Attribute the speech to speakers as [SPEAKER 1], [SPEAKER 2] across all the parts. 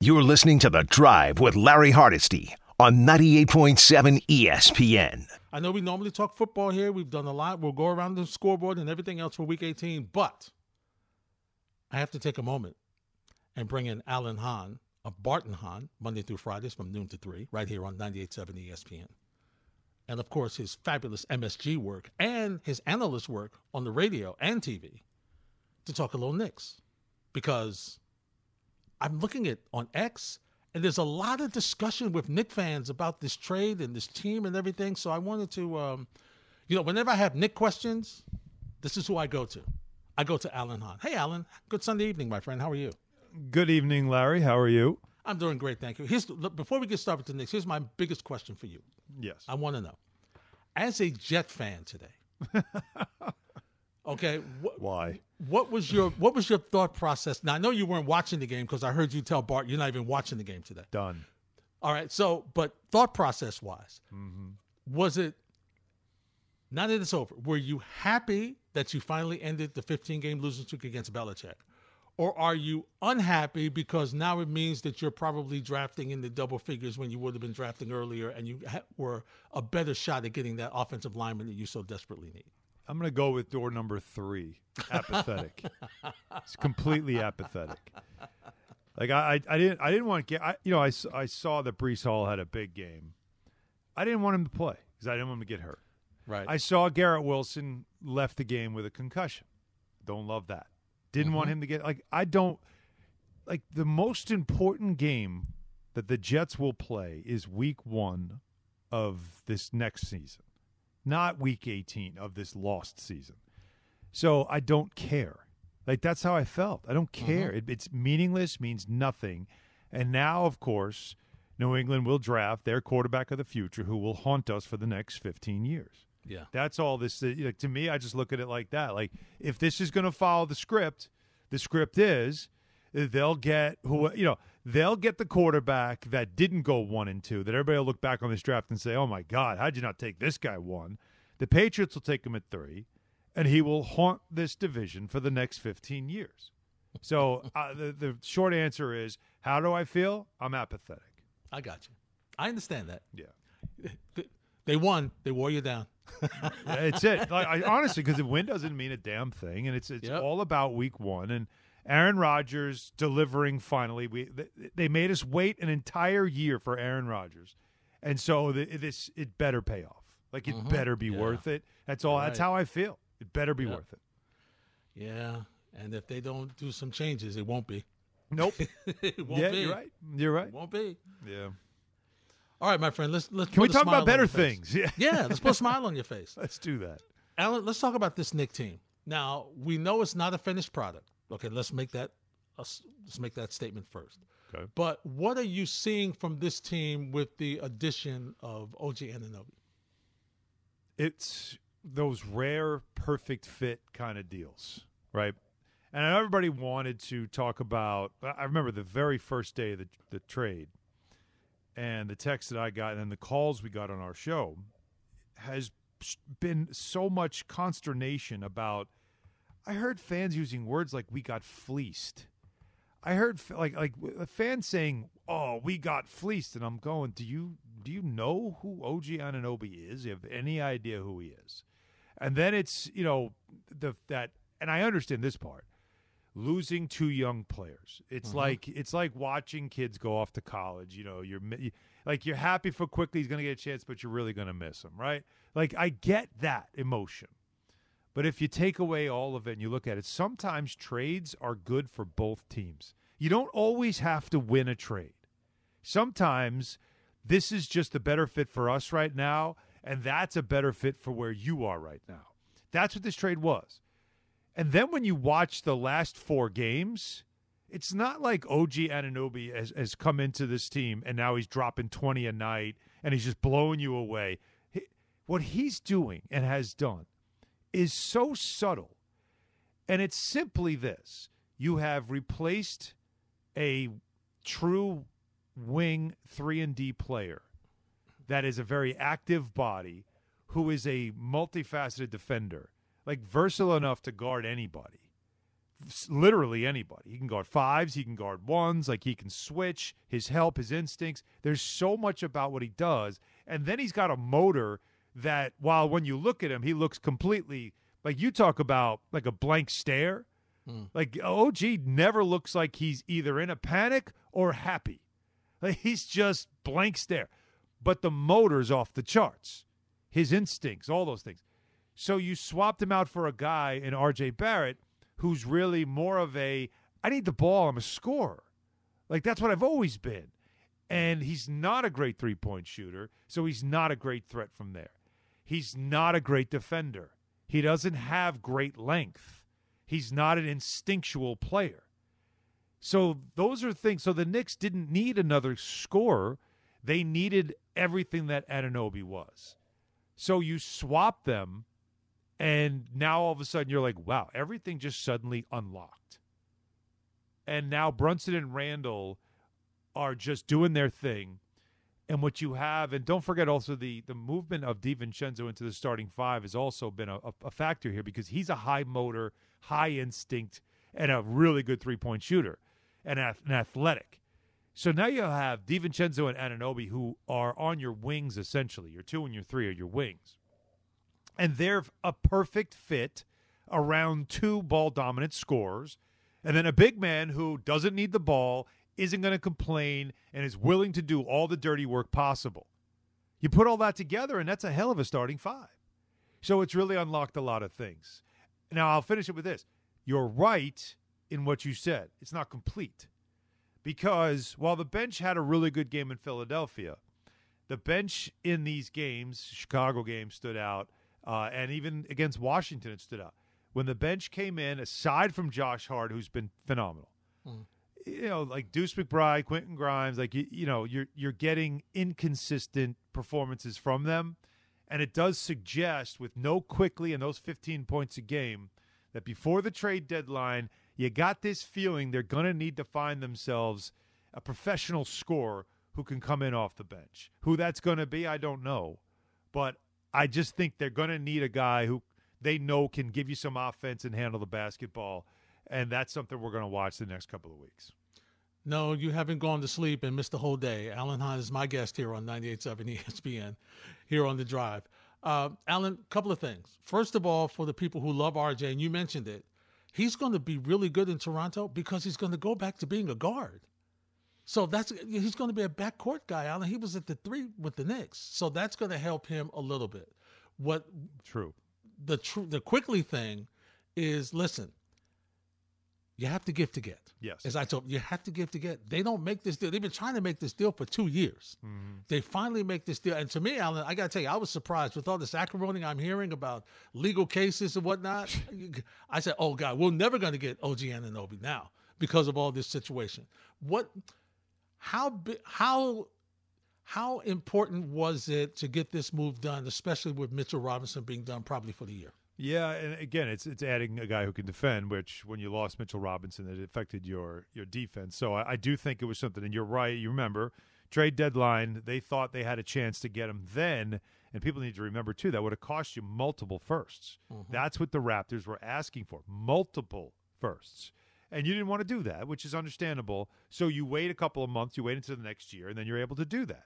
[SPEAKER 1] You're listening to The Drive with Larry Hardesty on 98.7 ESPN.
[SPEAKER 2] I know we normally talk football here. We've done a lot. We'll go around the scoreboard and everything else for week 18, but I have to take a moment and bring in Alan Hahn of Bart and Hahn, Monday through Fridays from noon to 3, right here on 98.7 ESPN. And of course, his fabulous MSG work and his analyst work on the radio and TV to talk a little Knicks. Because I'm looking at on X, and there's a lot of discussion with Knick fans about this trade and this team and everything. So I wanted to, um, you know, whenever I have Knick questions, this is who I go to. I go to Alan Hahn. Hey, Alan. Good Sunday evening, my friend. How are you?
[SPEAKER 3] Good evening, Larry. How are you?
[SPEAKER 2] I'm doing great, thank you. Here's before we get started with the Knicks. Here's my biggest question for you.
[SPEAKER 3] Yes.
[SPEAKER 2] I want to know, as a Jet fan today. okay. Wh-
[SPEAKER 3] Why?
[SPEAKER 2] What was your What was your thought process? Now I know you weren't watching the game because I heard you tell Bart you're not even watching the game today.
[SPEAKER 3] Done.
[SPEAKER 2] All right. So, but thought process wise, mm-hmm. was it? Now that it's over, were you happy that you finally ended the 15 game losing streak against Belichick? Or are you unhappy because now it means that you're probably drafting in the double figures when you would have been drafting earlier and you ha- were a better shot at getting that offensive lineman that you so desperately need?
[SPEAKER 3] I'm going to go with door number three. Apathetic. it's completely apathetic. Like I, I, I didn't, I didn't want to get. I, you know, I, I saw that Breece Hall had a big game. I didn't want him to play because I didn't want him to get hurt.
[SPEAKER 2] Right.
[SPEAKER 3] I saw Garrett Wilson left the game with a concussion. Don't love that. Didn't want mm-hmm. him to get like I don't like the most important game that the Jets will play is week 1 of this next season. Not week 18 of this lost season. So I don't care. Like that's how I felt. I don't care. It, it's meaningless, means nothing. And now of course, New England will draft their quarterback of the future who will haunt us for the next 15 years.
[SPEAKER 2] yeah.
[SPEAKER 3] That's all this. uh, Like, to me, I just look at it like that. Like if this is going to follow the script, the script is they'll get who you know they'll get the quarterback that didn't go one and two. That everybody will look back on this draft and say, "Oh my God, how'd you not take this guy one?" The Patriots will take him at three, and he will haunt this division for the next fifteen years. So uh, the the short answer is, how do I feel? I'm apathetic.
[SPEAKER 2] I got you. I understand that.
[SPEAKER 3] Yeah.
[SPEAKER 2] They won. They wore you down.
[SPEAKER 3] It's it. Like I, honestly, because the win doesn't mean a damn thing, and it's it's
[SPEAKER 2] Yep.
[SPEAKER 3] all about week one and Aaron Rodgers delivering finally. We they made us wait an entire year for Aaron Rodgers, and so the, this it better pay off. Like it better be
[SPEAKER 2] Mm-hmm. Yeah.
[SPEAKER 3] worth it. That's all. That's how I feel. It better be worth it.
[SPEAKER 2] Yeah. And if they don't do some changes, it won't be.
[SPEAKER 3] Nope.
[SPEAKER 2] it won't
[SPEAKER 3] yeah,
[SPEAKER 2] be.
[SPEAKER 3] you're right. You're right.
[SPEAKER 2] It won't be.
[SPEAKER 3] Yeah.
[SPEAKER 2] All right, my friend. Let's let's
[SPEAKER 3] Can we talk about better things? Yeah.
[SPEAKER 2] Yeah, let's put a smile on your face.
[SPEAKER 3] Let's do that.
[SPEAKER 2] Alan, let's talk about this Knick team. Now we know it's not a finished product. Okay, let's make that let's let's make that statement first.
[SPEAKER 3] Okay.
[SPEAKER 2] But what are you seeing from this team with the addition of OG Anunoby?
[SPEAKER 3] it's those rare perfect fit kind of deals, right? And everybody wanted to talk about. I remember the very first day of the, the trade, and the text that I got, and the calls we got on our show, has been so much consternation about. I heard fans using words like "we got fleeced." I heard f- like like a fan saying, "Oh, we got fleeced," and I'm going, "Do you do you know who OG Anunoby is? You have any idea who he is?" And then it's you know the that, and I understand this part. Losing two young players, it's mm-hmm. like it's like watching kids go off to college. You know, you're like you're happy for Quickley he's going to get a chance, but you're really going to miss him, right? Like I get that emotion. But if you take away all of it and you look at it, sometimes trades are good for both teams. You don't always have to win a trade. Sometimes this is just a better fit for us right now, and that's a better fit for where you are right now. That's what this trade was. And then when you watch the last four games, it's not like OG Anunoby has, has come into this team and now he's dropping 20 a night and he's just blowing you away. He, what he's doing and has done is so subtle. And it's simply this you have replaced a true wing 3 and D player that is a very active body who is a multifaceted defender, like versatile enough to guard anybody literally anybody. He can guard fives, he can guard ones, like he can switch, his help, his instincts. There's so much about what he does. And then he's got a motor that while when you look at him, he looks completely like you talk about like a blank stare. Hmm. Like OG never looks like he's either in a panic or happy. Like he's just blank stare. But the motor's off the charts. His instincts, all those things. So you swapped him out for a guy in RJ Barrett who's really more of a I need the ball, I'm a scorer. Like that's what I've always been. And he's not a great three-point shooter, so he's not a great threat from there. He's not a great defender. He doesn't have great length. He's not an instinctual player. So those are things. So the Knicks didn't need another scorer. They needed everything that Anunoby was. So you swap them, and now all of a sudden you're like, wow, everything just suddenly unlocked. And now Brunson and Randle are just doing their thing. And what you have, and don't forget also the the movement of DiVincenzo into the starting five has also been a, a, factor here because he's a high motor, high instinct, and a really good three point shooter and an athletic. So now you have DiVincenzo and Anunoby who are on your wings essentially. Your two and your three are your wings. And they're a perfect fit around two ball dominant scorers. And then a big man who doesn't need the ball, isn't going to complain, and is willing to do all the dirty work possible. You put all that together, and that's a hell of a starting five. So it's really unlocked a lot of things. Now, I'll finish it with this. You're right in what you said. It's not complete. Because while the bench had a really good game in Philadelphia, the bench in these games, Chicago games, stood out, uh, and even against Washington, it stood out. When the bench came in, aside from Josh Hart, who's been phenomenal, you know, like Deuce McBride, Quentin Grimes, like you, you know, you're you're getting inconsistent performances from them, and it does suggest with no Quickley and those 15 points a game that before the trade deadline, you got this feeling they're to need to find themselves a professional scorer who can come in off the bench. Who that's to be, I don't know, but I just think they're to need a guy who they know can give you some offense and handle the basketball. And that's something we're going to watch the next couple of weeks.
[SPEAKER 2] No, you haven't gone to sleep and missed the whole day. Alan Hahn is my guest here on 98.7 ESPN, here on the drive. Uh, Alan, couple of things. First of all, for the people who love RJ, and you mentioned it, he's going to be really good in Toronto because he's going to go back to being a guard. So that's he's going to be a backcourt guy, Alan. He was at the three with the Knicks, so that's going to help him a little bit. What
[SPEAKER 3] True.
[SPEAKER 2] the tr- the Quickley thing is, listen, you have to give to get.
[SPEAKER 3] Yes.
[SPEAKER 2] As I told you, you have to give to get. They don't make this deal. They've been trying to make this deal for two years. Mm-hmm. They finally make this deal. And to me, Alan, I got to tell you, I was surprised with all this acrimony I'm hearing about legal cases and whatnot. I said, oh, God, we're never going to get OG Anunoby now because of all this situation. What, how, how, how important was it to get this move done, especially with Mitchell Robinson being done probably for the year?
[SPEAKER 3] Yeah, and again, it's it's adding a guy who can defend, which when you lost Mitchell Robinson, it affected your your defense. So I, I do think it was something. And you're right. You remember trade deadline? They thought they had a chance to get him then, and people need to remember too that would have cost you multiple 1sts mm-hmm. That's what the Raptors were asking for, multiple firsts. And you didn't want to do that, which is understandable. So you wait a couple of months, you wait until the next year, and then you're able to do that.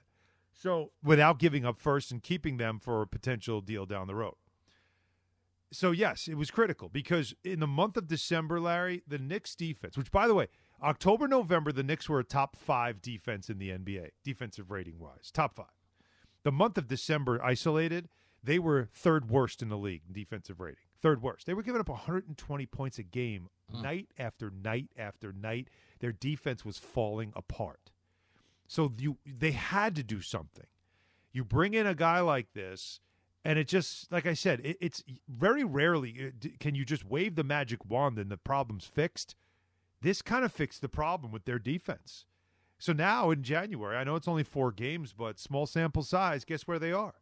[SPEAKER 3] So without giving up first and keeping them for a potential deal down the road. So yes, it was critical because in the month of December, Larry, the Knicks defense, which by the way, October, November, the Knicks were a top five defense in the NBA, defensive rating wise, top five. The month of December, isolated, they were third worst in the league in defensive rating. Third worst. They were giving up 120 points a game, hmm. night after night after night. Their defense was falling apart. So you they had to do something. You bring in a guy like this, and it just like I said, it, it's very rarely uh, can you just wave the magic wand and the problem's fixed. This kind of fixed the problem with their defense. So now in January, I know it's only four games, but small sample size. Guess where they are?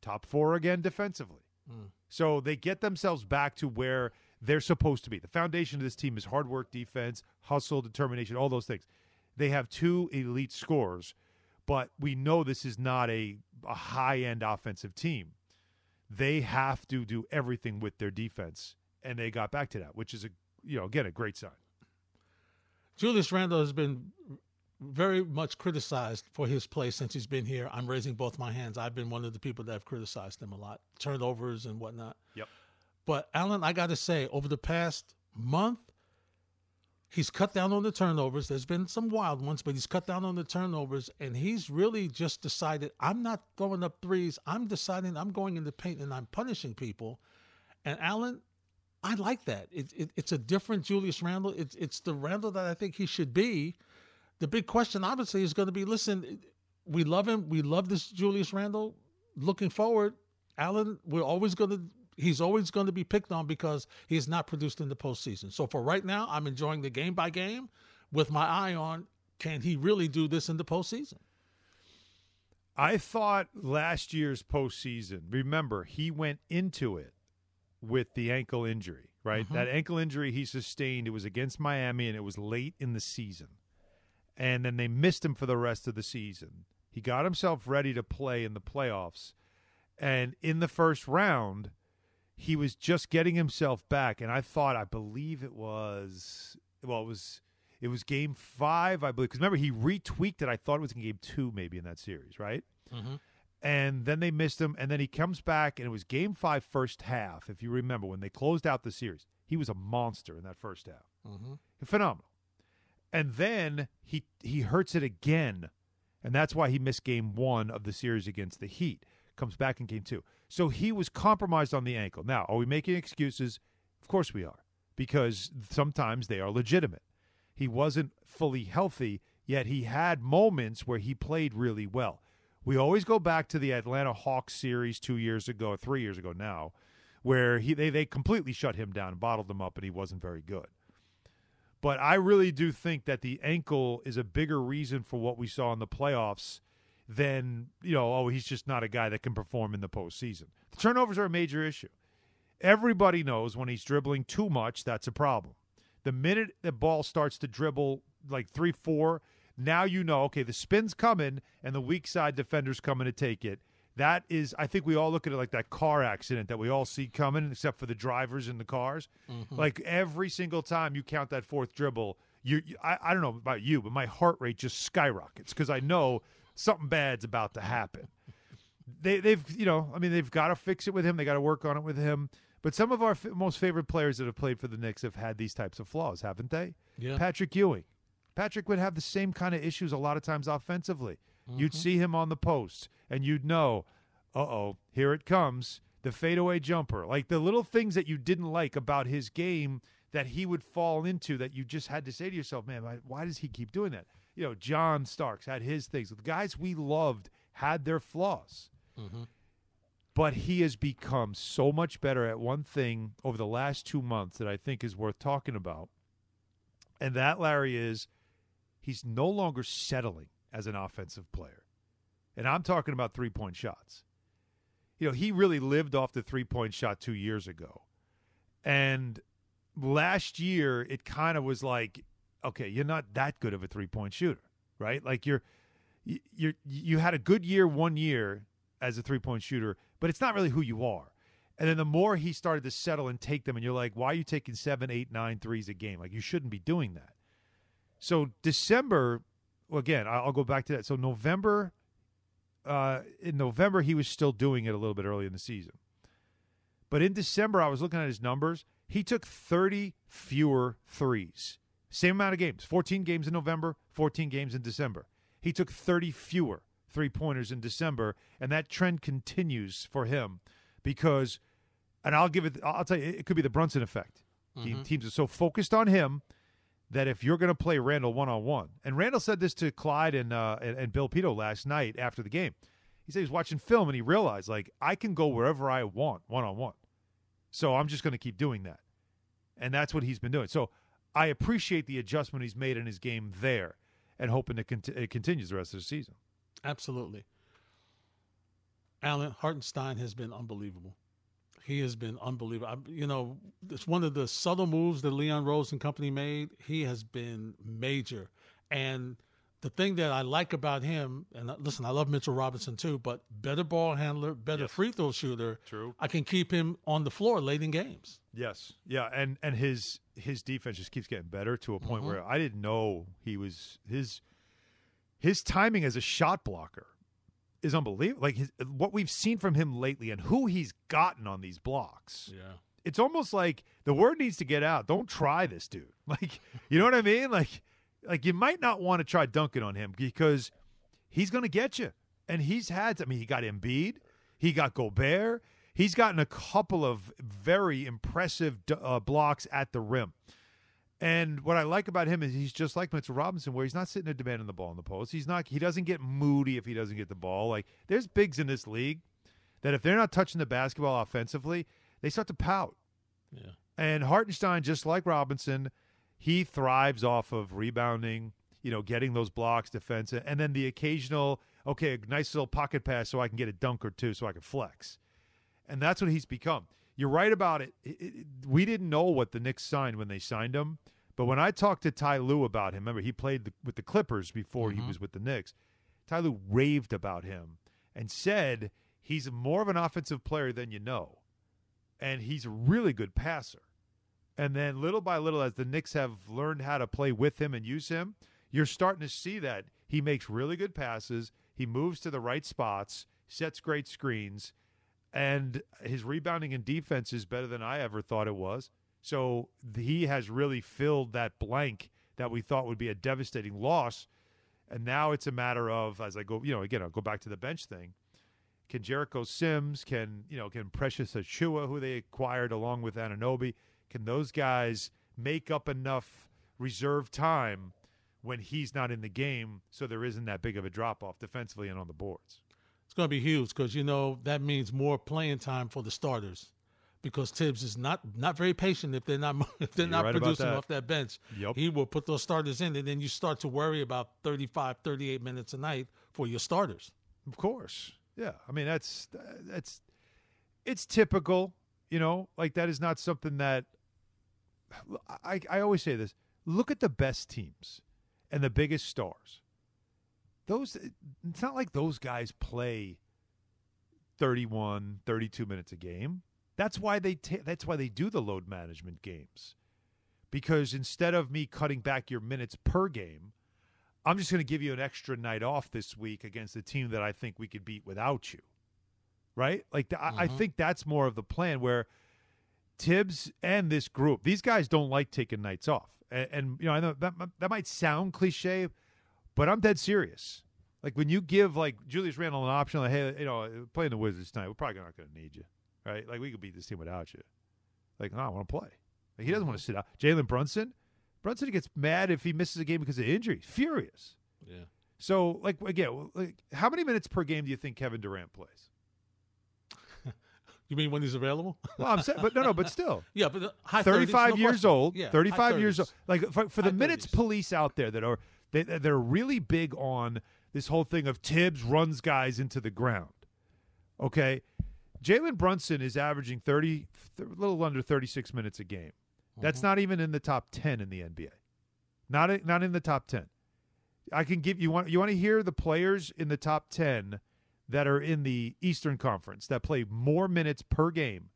[SPEAKER 3] Top four again defensively. So they get themselves back to where they're supposed to be. The foundation of this team is hard work, defense, hustle, determination, all those things. They have two elite scorers, but we know this is not a, a high end offensive team. They have to do everything with their defense, and they got back to that, which is a, you know, again, a great sign.
[SPEAKER 2] Julius Randle has been very much criticized for his play since he's been here. I'm raising both my hands. I've been one of the people that have criticized him a lot, turnovers and whatnot.
[SPEAKER 3] Yep.
[SPEAKER 2] But Alan, I got to say, over the past month, he's cut down on the turnovers. There's been some wild ones, but he's cut down on the turnovers, and he's really just decided I'm not throwing up threes. I'm deciding I'm going in the paint and I'm punishing people. And Alan, I like that. It, it, it's a different Julius Randle. It's it's the Randle that I think he should be. The big question, obviously, is going to be: Listen, we love him. We love this Julius Randle. Looking forward, Alan, we're always going to. He's always going to be picked on because he's not produced in the postseason. So for right now, I'm enjoying the game by game, with my eye on can he really do this in the postseason.
[SPEAKER 3] I thought last year's postseason. Remember, he went into it with the ankle injury, right?
[SPEAKER 2] Mm-hmm.
[SPEAKER 3] That ankle injury he sustained, it was against Miami and it was late in the season. And then they missed him for the rest of the season. He got himself ready to play in the playoffs. And in the first round, he was just getting himself back. And I thought, I believe it was, well, it was. It was game five, I believe. Because remember, he retweaked it. I thought it was in game two, maybe in that series, right?
[SPEAKER 2] Mm-hmm.
[SPEAKER 3] and then they missed him and then he comes back and it was game five first half if you remember when they closed out the series he was a monster in that first half
[SPEAKER 2] Mm-hmm.
[SPEAKER 3] phenomenal and then he he hurts it again and that's why he missed game one of the series against the heat comes back in game two. So he was compromised on the ankle. Now are we making excuses? Of course we are because sometimes they are legitimate. He wasn't fully healthy yet he had moments where he played really well. We always go back to the Atlanta Hawks series two years ago, three years ago now, where he they, they completely shut him down and bottled him up, and he wasn't very good. But I really do think that the ankle is a bigger reason for what we saw in the playoffs than, you know, oh, he's just not a guy that can perform in the postseason. The turnovers are a major issue. Everybody knows when he's dribbling too much, that's a problem. The minute the ball starts to dribble like three, four, now you know, okay, the spin's coming and the weak side defender's coming to take it. That is, I think we all look at it like that car accident that we all see coming, except for the drivers in the cars. Mm-hmm. Like every single time you count that fourth dribble, you, you I, I don't know about you, but my heart rate just skyrockets because I know something bad's about to happen. They, they've, you know, I mean, they've got to fix it with him. They got to work on it with him. But some of our f- most favorite players that have played for the Knicks have had these types of flaws, haven't they?
[SPEAKER 2] Yeah.
[SPEAKER 3] Patrick Ewing. Patrick would have the same kind of issues a lot of times offensively. You'd see him on the post and you'd know, uh oh, here it comes. The fadeaway jumper. Like the little things that you didn't like about his game that he would fall into that you just had to say to yourself, man, why does he keep doing that? You know, John Starks had his things. The guys we loved had their flaws. Mm-hmm. But he has become so much better at one thing over the last two months that I think is worth talking about. And that, Larry, is he's no longer settling as an offensive player. And I'm talking about three point shots. You know, he really lived off the three point shot two years ago. And last year, it kind of was like, okay, you're not that good of a three point shooter, right? Like you're, you- you're, you had a good year one year as a three point shooter, but it's not really who you are. And then the more he started to settle and take them, and you're like, why are you taking seven, eight, nine threes a game? Like you shouldn't be doing that. So December, again, I'll go back to that. So November, uh, in November, he was still doing it a little bit early in the season. But in December, I was looking at his numbers. He took 30 fewer threes. Same amount of games 14 games in November, 14 games in December. He took 30 fewer three pointers in December, and that trend continues for him because, and I'll give it, I'll tell you, it could be the Brunson effect. The Teams are so focused on him that if you're going to play Randle one on one, and Randle said this to Clyde and, uh, and and Bill Pidto last night after the game. He said he was watching film and he realized like I can go wherever I want one on one, so I'm just going to keep doing that, and that's what he's been doing. So I appreciate the adjustment he's made in his game there, and hoping it, cont- it continues the rest of the season.
[SPEAKER 2] Absolutely. Alan Hartenstein has been unbelievable. He has been unbelievable. I, you know, it's one of the subtle moves that Leon Rose and company made. He has been major. And the thing that I like about him, and uh, listen, I love Mitchell Robinson too, but better ball handler, better free throw shooter.
[SPEAKER 3] True.
[SPEAKER 2] I can keep him on the floor late in games.
[SPEAKER 3] Yes. Yeah, and and his his defense just keeps getting better to a point
[SPEAKER 2] Mhm.
[SPEAKER 3] where I didn't know he was his his timing as a shot blocker is unbelievable. Like his, what we've seen from him lately and who he's gotten on these blocks.
[SPEAKER 2] Yeah.
[SPEAKER 3] It's almost like the word needs to get out. Don't try this dude. Like, you know what I mean? Like like you might not want to try dunking on him because he's going to get you. And he's had I mean, he got Embiid, he got Gobert, he's gotten a couple of very impressive uh, blocks at the rim. And what I like about him is he's just like Mitchell Robinson, where he's not sitting there demanding the ball in the post. He's not. He doesn't get moody if he doesn't get the ball. Like there's bigs in this league that if they're not touching the basketball offensively, they start to pout.
[SPEAKER 2] Yeah.
[SPEAKER 3] And Hartenstein, just like Robinson, he thrives off of rebounding, you know, getting those blocks, defense, and then the occasional, okay, a nice little pocket pass so I can get a dunk or two so I can flex. And that's what he's become. You're right about it. It- it- We didn't know what the Knicks signed when they signed him. But when I talked to Ty Lue about him, remember, he played the, with the Clippers before he mm-hmm. was with the Knicks. Ty Lue raved about him and said he's more of an offensive player than you know and he's a really good passer. And then little by little, as the Knicks have learned how to play with him and use him, you're starting to see that he makes really good passes. He moves to the right spots, sets great screens, and his rebounding and defense is better than I ever thought it was. So he has really filled that blank that we thought would be a devastating loss. And now it's a matter of, as I go, you know, again, I'll go back to the bench thing can Jericho Sims, can you know, can Precious Achiuwa, who they acquired along with Anunoby, can those guys make up enough reserve time when he's not in the game, so there isn't that big of a drop off defensively and on the boards?
[SPEAKER 2] It's going to be huge because you know that means more playing time for the starters. Because Thibs is not not very patient if they're not if they're
[SPEAKER 3] You're
[SPEAKER 2] not
[SPEAKER 3] right
[SPEAKER 2] producing
[SPEAKER 3] that.
[SPEAKER 2] off that bench.
[SPEAKER 3] Yep.
[SPEAKER 2] He will put those starters in, and then you start to worry about 35, 38 minutes a night for your starters.
[SPEAKER 3] Of course. Yeah. I mean, that's that's it's typical, you know, like that is not something that I I always say this. Look at the best teams and the biggest stars. Those it's not like those guys play 31, 32 minutes a game. That's why they ta- that's why they do the load management games. Because instead of me cutting back your minutes per game, I'm just going to give you an extra night off this week against a team that I think we could beat without you. Right? Like, th- I, I
[SPEAKER 2] Mhm.
[SPEAKER 3] think that's more of the plan where Thibs and this group, these guys don't like taking nights off. And, and you know, I know that, that might sound cliche, but I'm dead serious. Like, when you give, like, Julius Randle an option, like, hey, you know, playing the Wizards tonight, we're probably not going to need you. Right? Like, we could beat this team without you. Like, no, I want to play. Like, he doesn't want to sit out. Jalen Brunson, Brunson gets mad if he misses a game because of injury. Furious.
[SPEAKER 2] Yeah.
[SPEAKER 3] So, like again, like, how many minutes per game do you think Kevin Durant plays?
[SPEAKER 2] You mean when he's available?
[SPEAKER 3] Well, I'm saying, but no, no, but still,
[SPEAKER 2] yeah, but the high 30s,
[SPEAKER 3] 35
[SPEAKER 2] no
[SPEAKER 3] years
[SPEAKER 2] question.
[SPEAKER 3] old.
[SPEAKER 2] Yeah,
[SPEAKER 3] 35 years old. Like for, for the
[SPEAKER 2] High
[SPEAKER 3] minutes
[SPEAKER 2] 30s.
[SPEAKER 3] police out there that are they they're really big on this whole thing of Thibs runs guys into the ground. Okay, Jalen Brunson is averaging 30, a little under 36 minutes a game. That's
[SPEAKER 2] Mm-hmm.
[SPEAKER 3] not even in the top 10 in the NBA. Not not in the top 10. I can give you want you want to hear the players in the top 10 that are in the Eastern Conference that play more minutes per game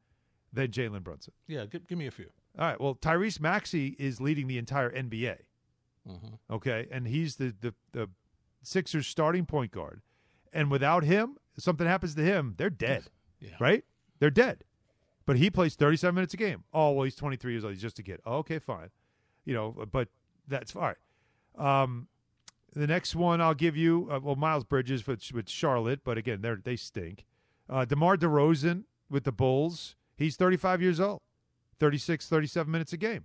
[SPEAKER 3] than Jalen Brunson.
[SPEAKER 2] Yeah, give, give me a few.
[SPEAKER 3] All right. Well, Tyrese Maxey is leading the entire NBA.
[SPEAKER 2] Mm-hmm.
[SPEAKER 3] Okay, and he's the the the Sixers starting point guard. And without him, something happens to him, they're dead.
[SPEAKER 2] Yeah.
[SPEAKER 3] Right? They're dead. But he plays 37 minutes a game. Oh, well, he's 23 years old. He's just a kid. Oh, okay, fine. You know, but that's all right. Um, the next one I'll give you, uh, well, Miles Bridges with, with Charlotte, but again, they they stink. Uh, DeMar DeRozan with the Bulls. He's 35 years old, 36, 37 minutes a game.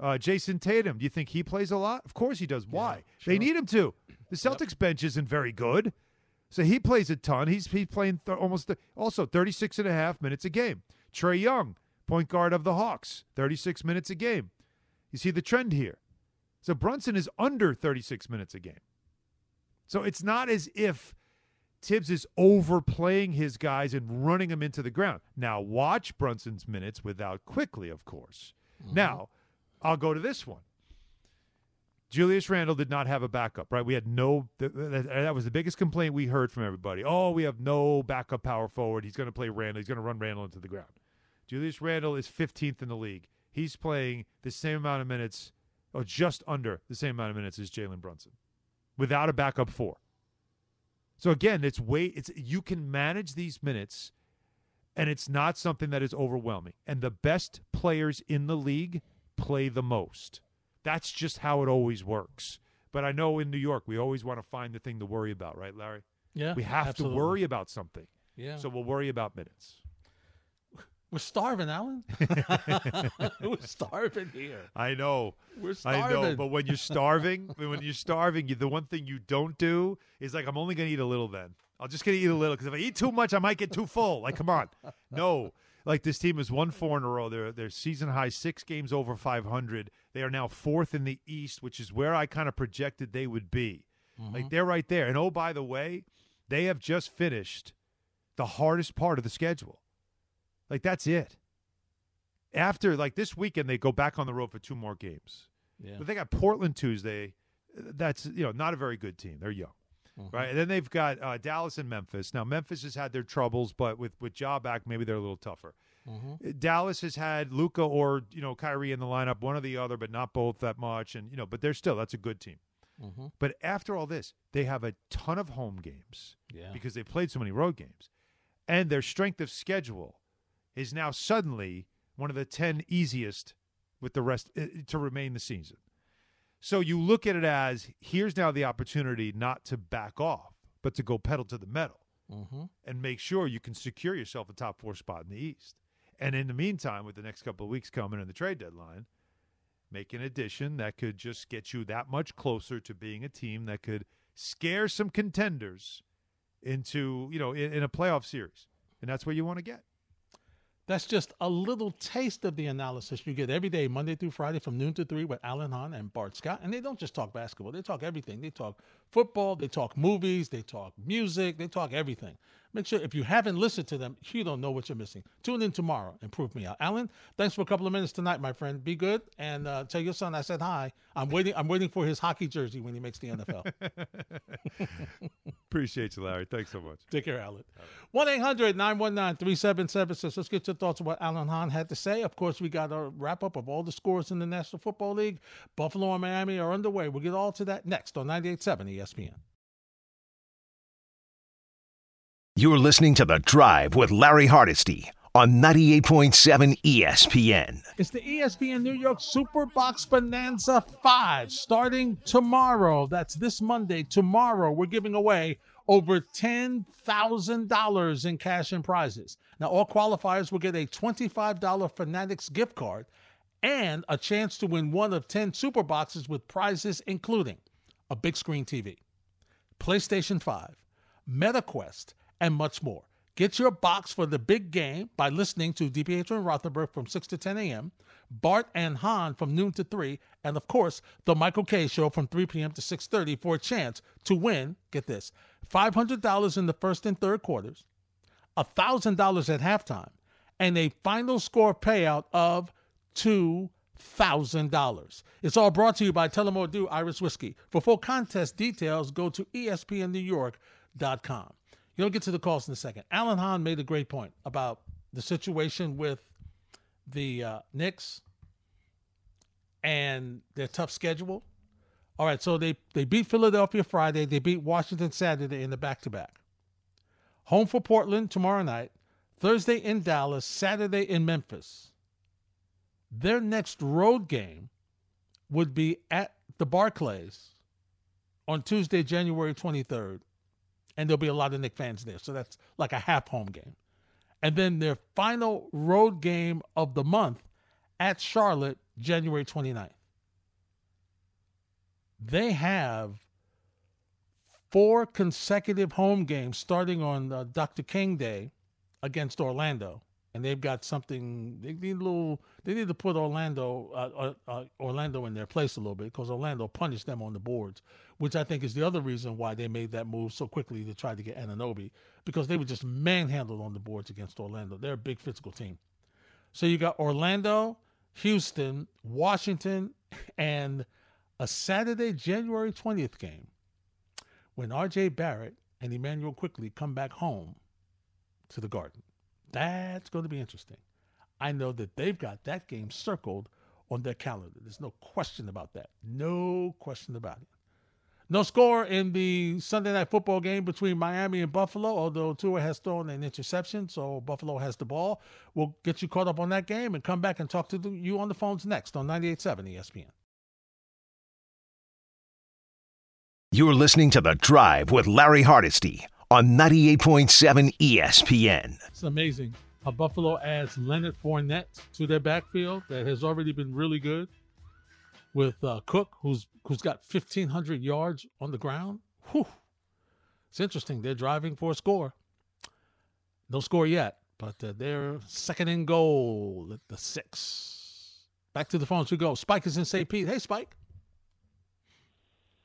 [SPEAKER 3] Uh, Jayson Tatum, do you think he plays a lot? Of course he does. Why? They
[SPEAKER 2] sure.
[SPEAKER 3] need him to. The Celtics bench isn't very good. So he plays a ton. He's he's playing th- almost th- also 36 and a half minutes a game. Trae Young, point guard of the Hawks, 36 minutes a game. You see the trend here. So Brunson is under 36 minutes a game. So it's not as if Thibs is overplaying his guys and running them into the ground. Now watch Brunson's minutes without Quickley, of course. Mm-hmm. Now, I'll go to this one. Julius Randle did not have a backup, right? We had no. That, that was the biggest complaint we heard from everybody. Oh, we have no backup power forward. He's going to play Randle. He's going to run Randle into the ground. Julius Randle is 15th in the league. He's playing the same amount of minutes, or just under the same amount of minutes as Jalen Brunson, without a backup four. So again, it's way it's you can manage these minutes, and it's not something that is overwhelming. And the best players in the league play the most. That's just how it always works. But I know in New York, we always want to find the thing to worry about, right, Larry?
[SPEAKER 2] Yeah,
[SPEAKER 3] We have
[SPEAKER 2] absolutely.
[SPEAKER 3] to worry about something.
[SPEAKER 2] Yeah,
[SPEAKER 3] So we'll worry about minutes.
[SPEAKER 2] We're starving, Alan. we're starving here.
[SPEAKER 3] I know.
[SPEAKER 2] We're starving.
[SPEAKER 3] I know, but when you're starving, when you're starving, you, the one thing you don't do is like, I'm only going to eat a little then. I'll just going to eat a little because if I eat too much, I might get too full. Like, come on. No. Like, this team has won four in a row. They're, they're season high, six games over 500. They are now fourth in the East, which is where I kind of projected they would be. Mm-hmm. Like, they're right there. And oh, by the way, they have just finished the hardest part of the schedule. Like, that's it. After, like, this weekend, they go back on the road for two more games.
[SPEAKER 2] yeah.
[SPEAKER 3] But they got Portland Tuesday. That's you know not a very good team. They're young, mm-hmm. right? And then they've got uh, Dallas and Memphis. Now Memphis has had their troubles, but with with Ja back, maybe they're a little tougher. Mm-hmm. Uh, Dallas has had Luka or you know Kyrie in the lineup, one or the other, but not both that much. And you know, but they're still that's a good team. Mm-hmm. But after all this, they have a ton of home games
[SPEAKER 2] Yeah.
[SPEAKER 3] because they played so many road games, and their strength of schedule is now suddenly one of the ten easiest with the rest uh, to remain the season. So you look at it as here's now the opportunity not to back off, but to go pedal to the metal
[SPEAKER 2] Mm-hmm.
[SPEAKER 3] and make sure you can secure yourself a top four spot in the East. And in the meantime, with the next couple of weeks coming in the trade deadline, make an addition that could just get you that much closer to being a team that could scare some contenders into, you know, in, in a playoff series. And that's where you want to get.
[SPEAKER 2] That's just a little taste of the analysis you get every day, Monday through Friday from noon to three with Alan Hahn and Bart Scott. And they don't just talk basketball, they talk everything. They talk football, they talk movies, they talk music, they talk everything. Make sure if you haven't listened to them, you don't know what you're missing. Tune in tomorrow and prove me out. Alan, thanks for a couple of minutes tonight, my friend. Be good and uh, tell your son I said hi. I'm waiting. I'm waiting for his hockey jersey when he makes the NFL.
[SPEAKER 3] Appreciate you, Larry. Thanks so much.
[SPEAKER 2] Take care, Alan. 1 800 919 3776. Let's get your thoughts on what Alan Hahn had to say. Of course, we got a wrap up of all the scores in the National Football League. Buffalo and Miami are underway. We'll get all to that next on 98.7 ESPN.
[SPEAKER 1] You're listening to The Drive with Larry Hardesty on 98.7 ESPN.
[SPEAKER 2] It's the ESPN New York Superbox Bonanza 5 starting tomorrow. That's this Monday. Tomorrow, we're giving away over $10,000 in cash and prizes. Now, all qualifiers will get a $25 Fanatics gift card and a chance to win one of 10 super boxes with prizes including a big screen TV, PlayStation 5, MetaQuest, and much more. Get your box for the big game by listening to DPH and Rothenberg from 6 to 10 a.m., Bart and Hahn from noon to 3, and of course, the Michael Kay show from 3 p.m. to 6.30 for a chance to win, get this, $500 in the first and third quarters, $1,000 at halftime, and a final score payout of $2,000. It's all brought to you by Tullamore Dew Irish Whiskey. For full contest details, go to espnnewyork.com. You'll get to the calls in a second. Alan Hahn made a great point about the situation with the uh, Knicks and their tough schedule. All right, so they, they beat Philadelphia Friday, they beat Washington Saturday in the back to back. Home for Portland tomorrow night, Thursday in Dallas, Saturday in Memphis. Their next road game would be at the Barclays on Tuesday, January 23rd. And there'll be a lot of Knick fans there. So that's like a half home game. And then their final road game of the month at Charlotte, January 29th. They have four consecutive home games starting on uh, Dr. King Day against Orlando. And they've got something. They need a little. They need to put Orlando, uh, uh, uh, Orlando in their place a little bit because Orlando punished them on the boards, which I think is the other reason why they made that move so quickly to try to get Anunoby because they were just manhandled on the boards against Orlando. They're a big physical team. So you got Orlando, Houston, Washington, and a Saturday, January 20th game when RJ Barrett and Immanuel Quickley come back home to the Garden. That's going to be interesting. I know that they've got that game circled on their calendar. There's no question about that. No question about it. No score in the Sunday night football game between Miami and Buffalo, although Tua has thrown an interception, so Buffalo has the ball. We'll get you caught up on that game and come back and talk to you on the phones next on 98.7 ESPN.
[SPEAKER 1] You're listening to The Drive with Larry Hardesty on 98.7 ESPN.
[SPEAKER 2] It's amazing. how Buffalo adds Leonard Fournette to their backfield that has already been really good with uh, Cook, who's who's got 1,500 yards on the ground. Whew. It's interesting. They're driving for a score. No score yet, but uh, they're second in goal at the six. Back to the phones we go. Spike is in St. Pete. Hey, Spike.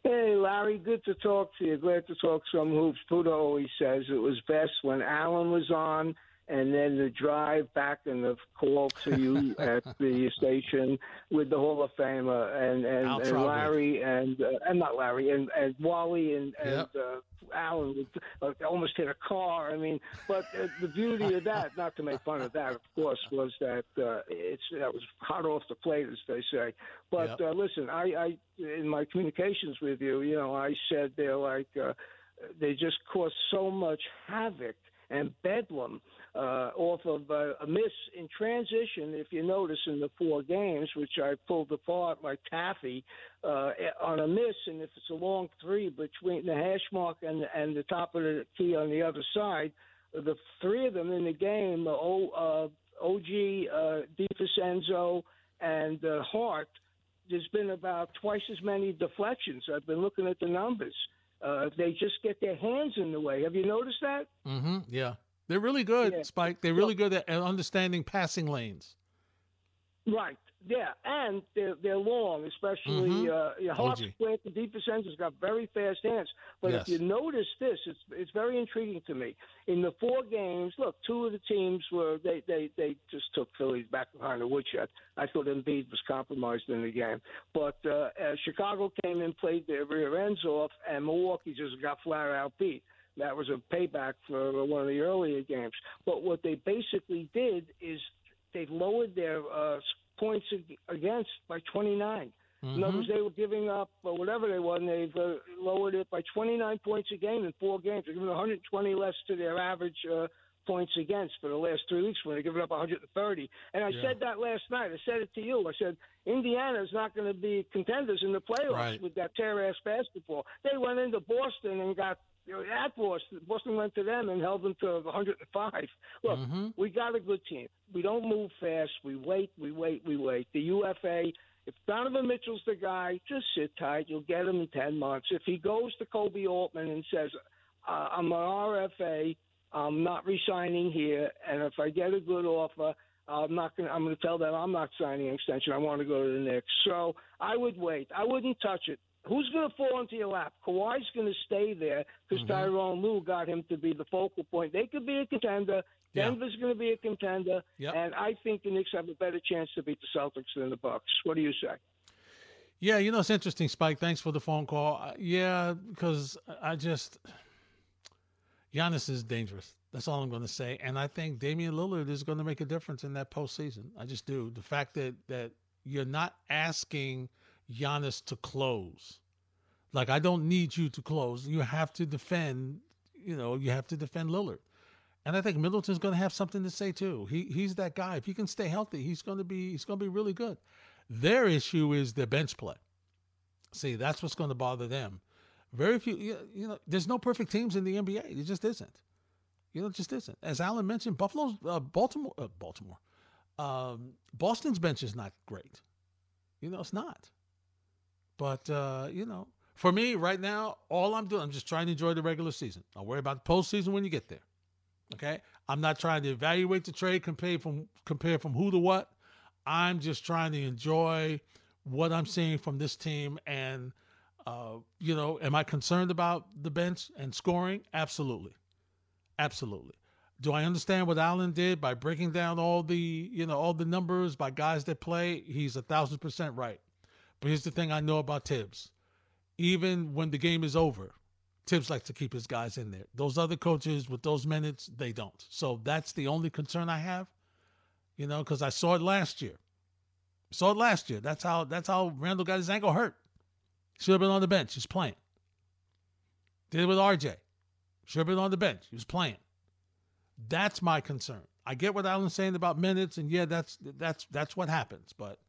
[SPEAKER 4] Hey, Larry, good to talk to you. Glad to talk some hoops. Puda always says it was best when Alan was on and then the drive back and the call to you at the station with the Hall of Famer and and, and Larry and uh, and not Larry and, and Wally and and uh, Alan with, uh, almost hit a car. I mean, but uh, the beauty of that, not to make fun of that, of course, was that uh, it's that was hot off the plate, as they say. But yep. uh, listen, I, I in my communications with you, you know, I said they're like uh, they just cause so much havoc and bedlam uh, off of uh, a miss in transition. If you notice in the four games, which I pulled apart like taffy, uh, on a miss, and if it's a long three between the hash mark and and the top of the key on the other side, the three of them in the game, o, uh, OG, uh, and uh, Hart. There's been about twice as many deflections. I've been looking at the numbers. Uh, they just get their hands in the way. Have you noticed that?
[SPEAKER 2] Mm-hmm. Yeah. They're really good, yeah. Spike. They're really good at understanding passing lanes.
[SPEAKER 4] Right. Yeah, and they're they're long, especially mm-hmm. uh, you know. The defense has got very fast hands. But yes. if you notice this, it's it's very intriguing to me. In the four games, look, two of the teams were they they they just took Phillies back behind the woodshed. I thought Embiid was compromised in the game, but uh, uh, Chicago came and played their rear ends off, and Milwaukee just got flat out beat. That was a payback for one of the earlier games. But what they basically did is they lowered their uh, points against by 29. Mm-hmm. In other words, mm-hmm. they were giving up or whatever they were, and they've uh, lowered it by 29 points a game in four games. They're giving 120 less to their average uh, points against for the last three weeks when they're giving up 130. And I yeah. said that last night. I said it to you. I said Indiana's not going to be contenders in the playoffs right. with that tear ass basketball. They went into Boston and got you know, at Boston, Boston went to them and held them to 105. Look, mm-hmm. we got a good team. We don't move fast. We wait, we wait, we wait. The UFA, if Donovan Mitchell's the guy, just sit tight. You'll get him in 10 months. If he goes to Koby Altman and says, uh, I'm an RFA, I'm not resigning here, and if I get a good offer, I'm not going. I'm going to tell them I'm not signing an extension. I want to go to the Knicks. So I would wait. I wouldn't touch it who's going to fall into your lap? Kawhi's going to stay there because mm-hmm. Tyronn Lue got him to be the focal point. They could be a contender. Yeah. Denver's going to be a contender, yep. and I think the Knicks have a better chance to beat the Celtics than the Bucks. What do you say?
[SPEAKER 2] Yeah, you know it's interesting, Spike. Thanks for the phone call. Uh, yeah, because I just Giannis is dangerous. That's all I'm going to say, and I think Damian Lillard is going to make a difference in that postseason. I just do. The fact that that you're not asking Giannis to close. Like I don't need you to close. You have to defend. You know, you have to defend Lillard. And I think Middleton's going to have something to say too. He he's that guy. If he can stay healthy, he's going to be he's going to be really good. Their issue is their bench play. See, that's what's going to bother them. Very few, you know, there's no perfect teams in the NBA. It just isn't. You know, it just isn't. As Alan mentioned, Buffalo's, uh, Baltimore, uh, Baltimore, um, Boston's bench is not great. You know, it's not. But uh, you know, for me right now, all I'm doing, I'm just trying to enjoy the regular season. I'll worry about the postseason when you get there. Okay, I'm not trying to evaluate the trade, compare from compare from who to what. I'm just trying to enjoy what I'm seeing from this team. And uh, you know, am I concerned about the bench and scoring? Absolutely, absolutely. Do I understand what Alan did by breaking down all the you know all the numbers by guys that play? He's a thousand percent right. But here's the thing I know about Thibs. Even when the game is over, Thibs likes to keep his guys in there. Those other coaches with those minutes, they don't. So that's the only concern I have. You know, because I saw it last year. Saw it last year. That's how that's how Randle got his ankle hurt. Should have been on the bench. He's playing. Did it with RJ. Should have been on the bench. He was playing. That's my concern. I get what Alan's saying about minutes, and yeah, that's that's that's what happens. But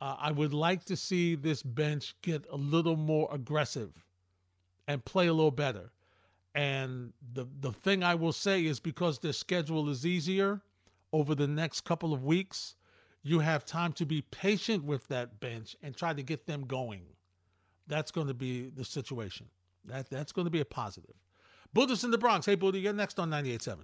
[SPEAKER 2] uh, I would like to see this bench get a little more aggressive and play a little better. And the the thing I will say is because their schedule is easier over the next couple of weeks, you have time to be patient with that bench and try to get them going. That's going to be the situation. That that's going to be a positive. Buddhist in the Bronx. Hey, Buddha, you're next on 98.7.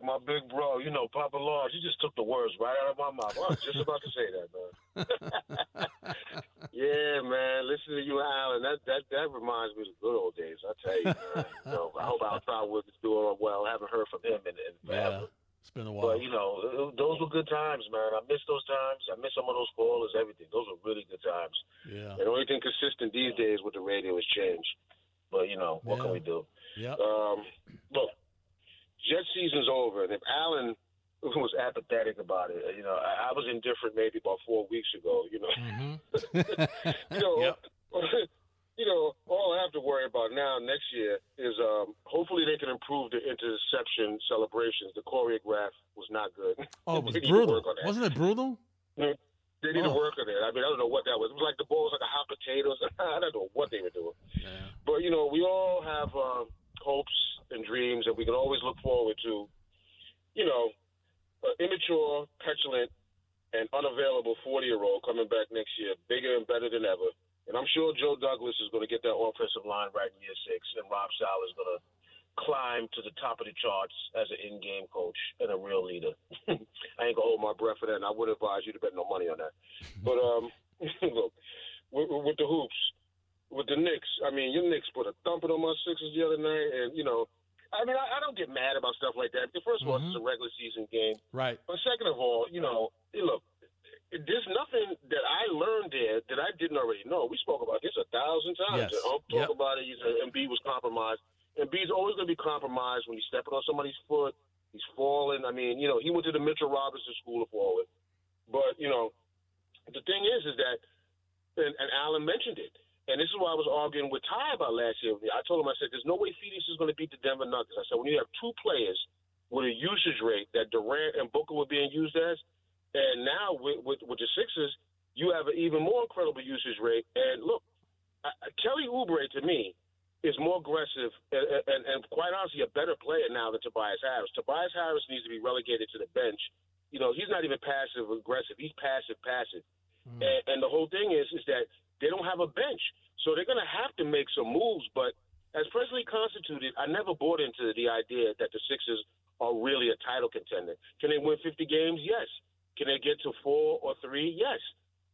[SPEAKER 5] Hey, my big bro, you know, Papa Large, you just took the words right out of my mouth. I was just about to say that, man. yeah, man, listen to you, Alan. That that that reminds me of the good old days. I tell you, man. you know, I hope Al Trautwig is doing well. I haven't heard from him in, in forever.
[SPEAKER 2] Yeah, it's been a while.
[SPEAKER 5] But, you know, those were good times, man. I miss those times. I miss some of those callers, everything. Those were really good times.
[SPEAKER 2] Yeah.
[SPEAKER 5] And the only thing consistent these days with the radio is change. But, you know, what yeah. can we do?
[SPEAKER 2] Yeah.
[SPEAKER 5] Um, look, Jet season's over, and if Alan was apathetic about it, you know, I, I was indifferent maybe about four weeks ago. You know,
[SPEAKER 2] mm-hmm.
[SPEAKER 5] you know, yep. you know, all I have to worry about now next year is um, hopefully they can improve the interception celebrations. The choreograph was not good.
[SPEAKER 2] Oh, it was brutal. Wasn't it brutal?
[SPEAKER 5] They need oh. to work on it. I mean, I don't know what that was. It was like the ball was like a hot potatoes. I don't know what they were doing.
[SPEAKER 2] Yeah.
[SPEAKER 5] But you know, we all have um, hopes and dreams that we can always look forward to, you know, immature, petulant, and unavailable 40 year old coming back next year, bigger and better than ever. And I'm sure Joe Douglas is going to get that offensive line right in year six, and Rob Saleh is going to climb to the top of the charts as an in-game coach and a real leader. I ain't gonna hold my breath for that, and I would advise you to bet no money on that. But um, look, with, with the hoops, with the Knicks, I mean, your Knicks put a thumping on my Sixers the other night, and you know, I mean, I, I don't get mad about stuff like that. First of all, mm-hmm. it's a regular season game.
[SPEAKER 2] Right.
[SPEAKER 5] But second of all, you know, look, there's nothing that I learned there that I didn't already know. We spoke about this a thousand times.
[SPEAKER 2] Yes.
[SPEAKER 5] I'll talk yep. about it. He's Embiid was compromised. Embiid's always going to be compromised when he's stepping on somebody's foot. He's falling. I mean, you know, he went to the Mitchell Robinson School of Falling. But, you know, the thing is, is that, and, and Alan mentioned it, and this is why I was arguing with Ty about last year. I told him, I said, there's no way Phoenix is going to beat the Denver Nuggets. I said, when you have two players with a usage rate that Durant and Booker were being used as, and now with, with, with the Sixers, you have an even more incredible usage rate. And look, I, Kelly Oubre to me is more aggressive and, and, and quite honestly a better player now than Tobias Harris. Tobias Harris needs to be relegated to the bench. You know, he's not even passive aggressive. He's passive passive. Mm. And, and the whole thing is is that they don't have a bench. So they're going to have to make some moves. But as presently constituted, I never bought into the idea that the Sixers are really a title contender. Can they win 50 games? Yes. Can they get to four or three? Yes.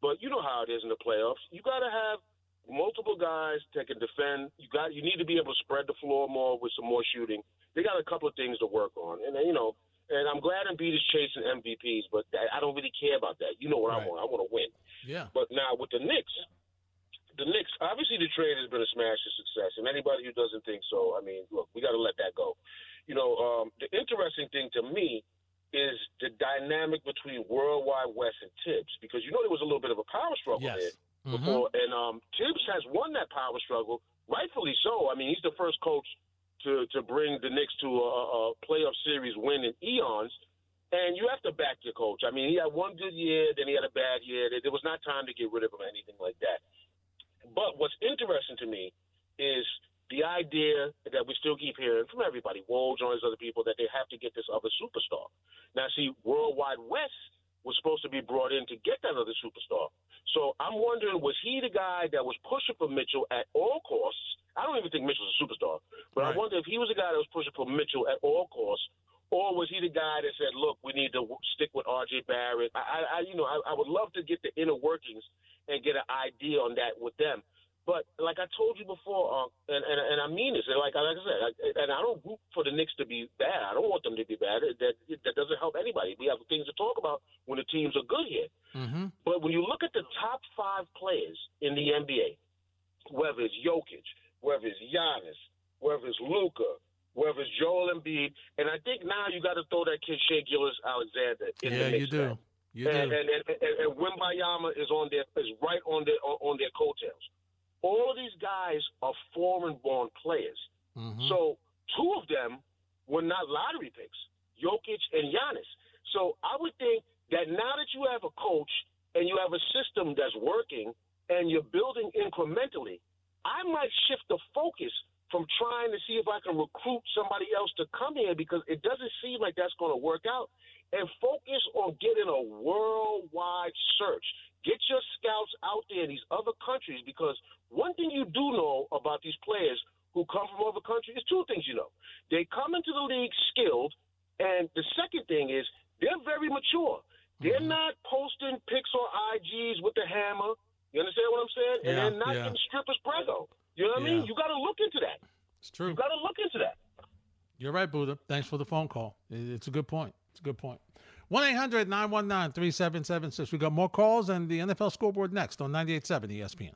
[SPEAKER 5] But you know how it is in the playoffs. You got to have multiple guys that can defend. You got you need to be able to spread the floor more with some more shooting. They got a couple of things to work on, and you know. And I'm glad Embiid is chasing MVPs, but I don't really care about that. You know what right. I want? I want to win.
[SPEAKER 2] Yeah.
[SPEAKER 5] But now with the Knicks, the Knicks, obviously the trade has been a smash of success, and anybody who doesn't think so, I mean, look, we got to let that go. You know, um, the interesting thing to me is the dynamic between World Wide Wes and Thibs, because you know there was a little bit of a power struggle
[SPEAKER 2] yes.
[SPEAKER 5] there
[SPEAKER 2] mm-hmm.
[SPEAKER 5] before, and um, Thibs has won that power struggle, rightfully so. I mean, he's the first coach to to bring the Knicks to a, a playoff series win in eons. And you have to back your coach. I mean, he had one good year, then he had a bad year. There was not time to get rid of him or anything like that. But what's interesting to me is the idea that we still keep hearing from everybody, Woj joins other people, that they have to get this other superstar. Now, see, World Wide Wes was supposed to be brought in to get that other superstar. So I'm wondering, was he the guy that was pushing for Mitchell at all costs? I don't even think Mitchell's a superstar, but right. I wonder if he was the guy that was pushing for Mitchell at all costs, or was he the guy that said, "Look, we need to stick with R.J. Barrett"? I, I you know, I, I would love to get the inner workings and get an idea on that with them. But like I told you before, uh, and, and and I mean this, like like I said, I, and I don't root for the Knicks to be bad. I don't want them to be bad. That that doesn't help anybody. We have things to talk about when the teams are good here.
[SPEAKER 2] Mm-hmm.
[SPEAKER 5] But when you look at the top five players in the NBA, whether it's Jokic, whether it's Giannis, whether it's Luka, whether it's Joel Embiid, and I think now you got to throw that kid Shai Gilgeous-Alexander in
[SPEAKER 2] yeah, you do. You
[SPEAKER 5] and,
[SPEAKER 2] do.
[SPEAKER 5] And, and, and, and Wembanyama is on their is right on their on their coattails all of these guys are foreign born players.
[SPEAKER 2] Mm-hmm.
[SPEAKER 5] So two of them were not lottery picks, Jokic and Giannis. So I would think that now that you have a coach and you have a system that's working and you're building incrementally, I might shift the focus from trying to see if I can recruit somebody else to come here because it doesn't seem like that's going to work out and focus on getting a worldwide search. Get your scouts out there in these other countries because one thing you do know about these players who come from other countries is two things you know. They come into the league skilled, and the second thing is they're very mature. They're
[SPEAKER 2] mm-hmm.
[SPEAKER 5] not posting pics on IGs with the hammer. You understand what I'm saying?
[SPEAKER 2] Yeah,
[SPEAKER 5] and they're not
[SPEAKER 2] yeah.
[SPEAKER 5] getting strippers prego. You know what
[SPEAKER 2] Yeah.
[SPEAKER 5] I mean? You got to look into that.
[SPEAKER 2] It's true.
[SPEAKER 5] You got to look into that.
[SPEAKER 2] You're right, Buddha. Thanks for the phone call. It's a good point. It's a good point. 1 800 919 3776. We got more calls and the NFL scoreboard next on 98.7 ESPN.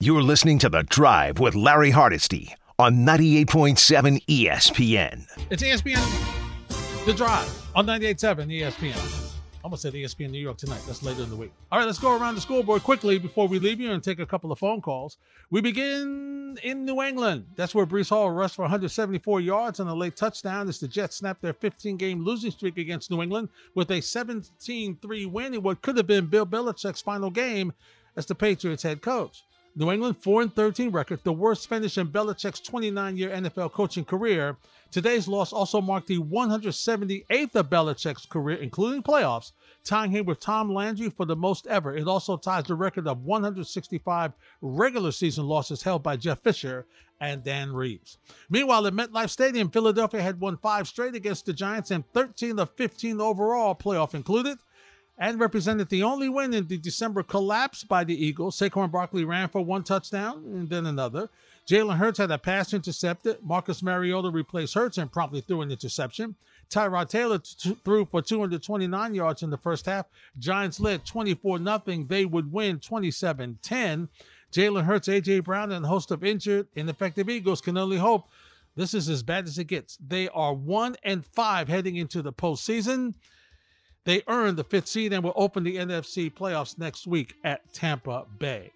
[SPEAKER 1] You're listening to The Drive with Larry Hardesty on 98.7 ESPN.
[SPEAKER 2] It's ESPN The Drive on 98.7 ESPN. Almost said ESPN New York tonight. That's later in the week. All right, let's go around the scoreboard quickly before we leave you and take a couple of phone calls. We begin in New England. That's where Breece Hall rushed for 174 yards and a late touchdown as the Jets snapped their 15-game losing streak against New England with a 17-3 win in what could have been Bill Belichick's final game as the Patriots head coach. New England 4 and 13 record, the worst finish in Belichick's 29-year NFL coaching career. Today's loss also marked the 178th of Belichick's career, including playoffs, tying him with Tom Landry for the most ever. It also ties the record of 165 regular season losses held by Jeff Fisher and Dan Reeves. Meanwhile, at MetLife Stadium, Philadelphia had won five straight against the Giants and 13 of 15 overall, playoff included and represented the only win in the December collapse by the Eagles. Saquon Barkley ran for one touchdown and then another. Jalen Hurts had a pass intercepted. Marcus Mariota replaced Hurts and promptly threw an interception. Tyrod Taylor t- threw for 229 yards in the first half. Giants led 24 0. They would win 27 10. Jalen Hurts, A.J. Brown, and a host of injured, ineffective Eagles can only hope this is as bad as it gets. They are 1 and 5 heading into the postseason. They earned the fifth seed and will open the NFC playoffs next week at Tampa Bay.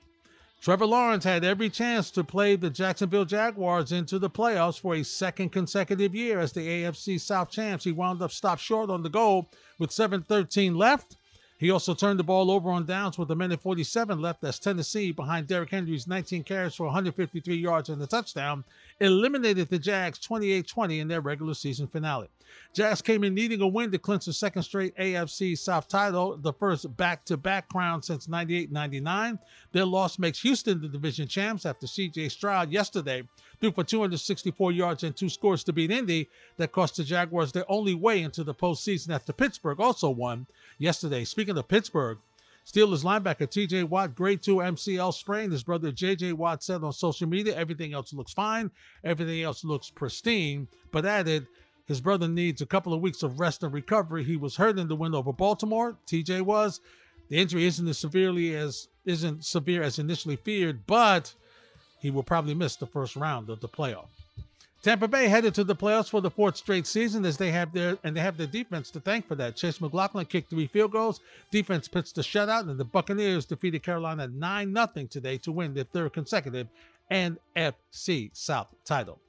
[SPEAKER 2] Trevor Lawrence had every chance to play the Jacksonville Jaguars into the playoffs for a second consecutive year as the AFC South champs. He wound up stopped short on the goal with 7:13 left. He also turned the ball over on downs with a minute 47 left as Tennessee, behind Derrick Henry's 19 carries for 153 yards and a touchdown, eliminated the Jags 28-20 in their regular season finale. Jags came in needing a win to clinch the second straight AFC South title, the first back-to-back crown since 98-99. Their loss makes Houston the division champs after C.J. Stroud yesterday threw for 264 yards and two scores to beat Indy. That cost the Jaguars their only way into the postseason after Pittsburgh also won yesterday. Speaking of Pittsburgh, Steelers linebacker TJ Watt, grade 2 MCL sprain. His brother JJ Watt said on social media everything else looks fine, everything else looks pristine, but added his brother needs a couple of weeks of rest and recovery. He was hurt in the win over Baltimore. TJ was. The injury isn't as severely as isn't severe as initially feared, but he will probably miss the first round of the playoff. Tampa Bay headed to the playoffs for the fourth straight season as they have their and they have their defense to thank for that. Chase McLaughlin kicked three field goals. Defense pitched a shutout, and the Buccaneers defeated Carolina 9 0 today to win their third consecutive NFC South title.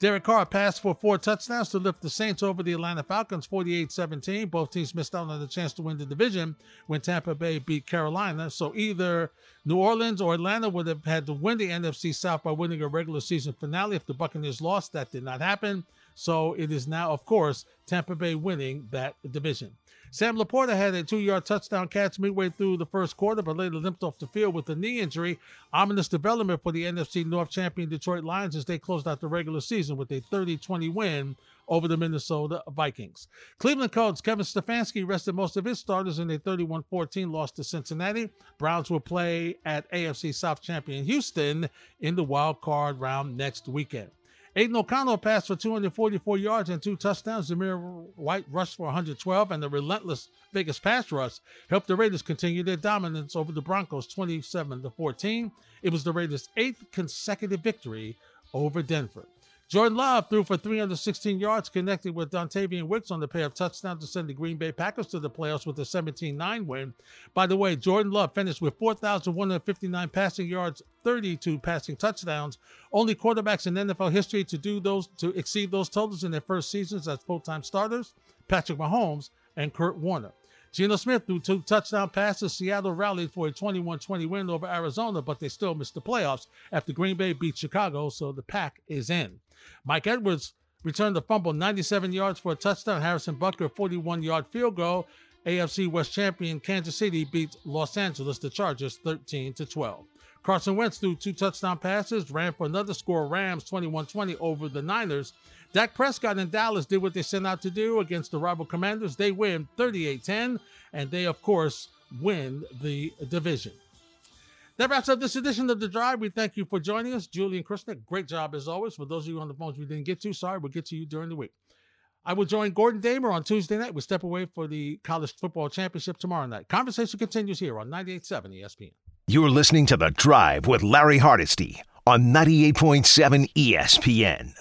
[SPEAKER 2] Derek Carr passed for four touchdowns to lift the Saints over the Atlanta Falcons 48 17. Both teams missed out on the chance to win the division when Tampa Bay beat Carolina. So either New Orleans or Atlanta would have had to win the NFC South by winning a regular season finale if the Buccaneers lost. That did not happen. So it is now, of course, Tampa Bay winning that division. Sam LaPorta had a two yard touchdown catch midway through the first quarter, but later limped off the field with a knee injury. Ominous development for the NFC North champion Detroit Lions as they closed out the regular season with a 30 20 win over the Minnesota Vikings. Cleveland coach Kevin Stefanski rested most of his starters in a 31 14 loss to Cincinnati. Browns will play at AFC South champion Houston in the wild card round next weekend. Aidan O'Connell passed for 244 yards and two touchdowns. Zamir White rushed for 112, and the relentless Vegas pass rush helped the Raiders continue their dominance over the Broncos 27 to 14. It was the Raiders' eighth consecutive victory over Denver. Jordan Love threw for 316 yards, connecting with Dontayvion Wicks on the pair of touchdowns to send the Green Bay Packers to the playoffs with a 17-9 win. By the way, Jordan Love finished with 4,159 passing yards, 32 passing touchdowns. Only quarterbacks in NFL history to do those to exceed those totals in their first seasons as full-time starters: Patrick Mahomes and Kurt Warner. Geno Smith threw two touchdown passes. Seattle rallied for a 21 20 win over Arizona, but they still missed the playoffs after Green Bay beat Chicago, so the pack is in. Mike Edwards returned the fumble 97 yards for a touchdown. Harrison Butker, 41 yard field goal. AFC West champion Kansas City beat Los Angeles, the Chargers, 13 to 12. Carson Wentz threw two touchdown passes, ran for another score. Rams 21 20 over the Niners. Dak Prescott and Dallas did what they sent out to do against the rival commanders. They win 38 10, and they, of course, win the division. That wraps up this edition of The Drive. We thank you for joining us. Julian Krishna, great job as always. For those of you on the phones we didn't get to, sorry, we'll get to you during the week. I will join Gordon Damer on Tuesday night. We step away for the college football championship tomorrow night. Conversation continues here on 98.7 ESPN.
[SPEAKER 1] You're listening to The Drive with Larry Hardesty on 98.7 ESPN.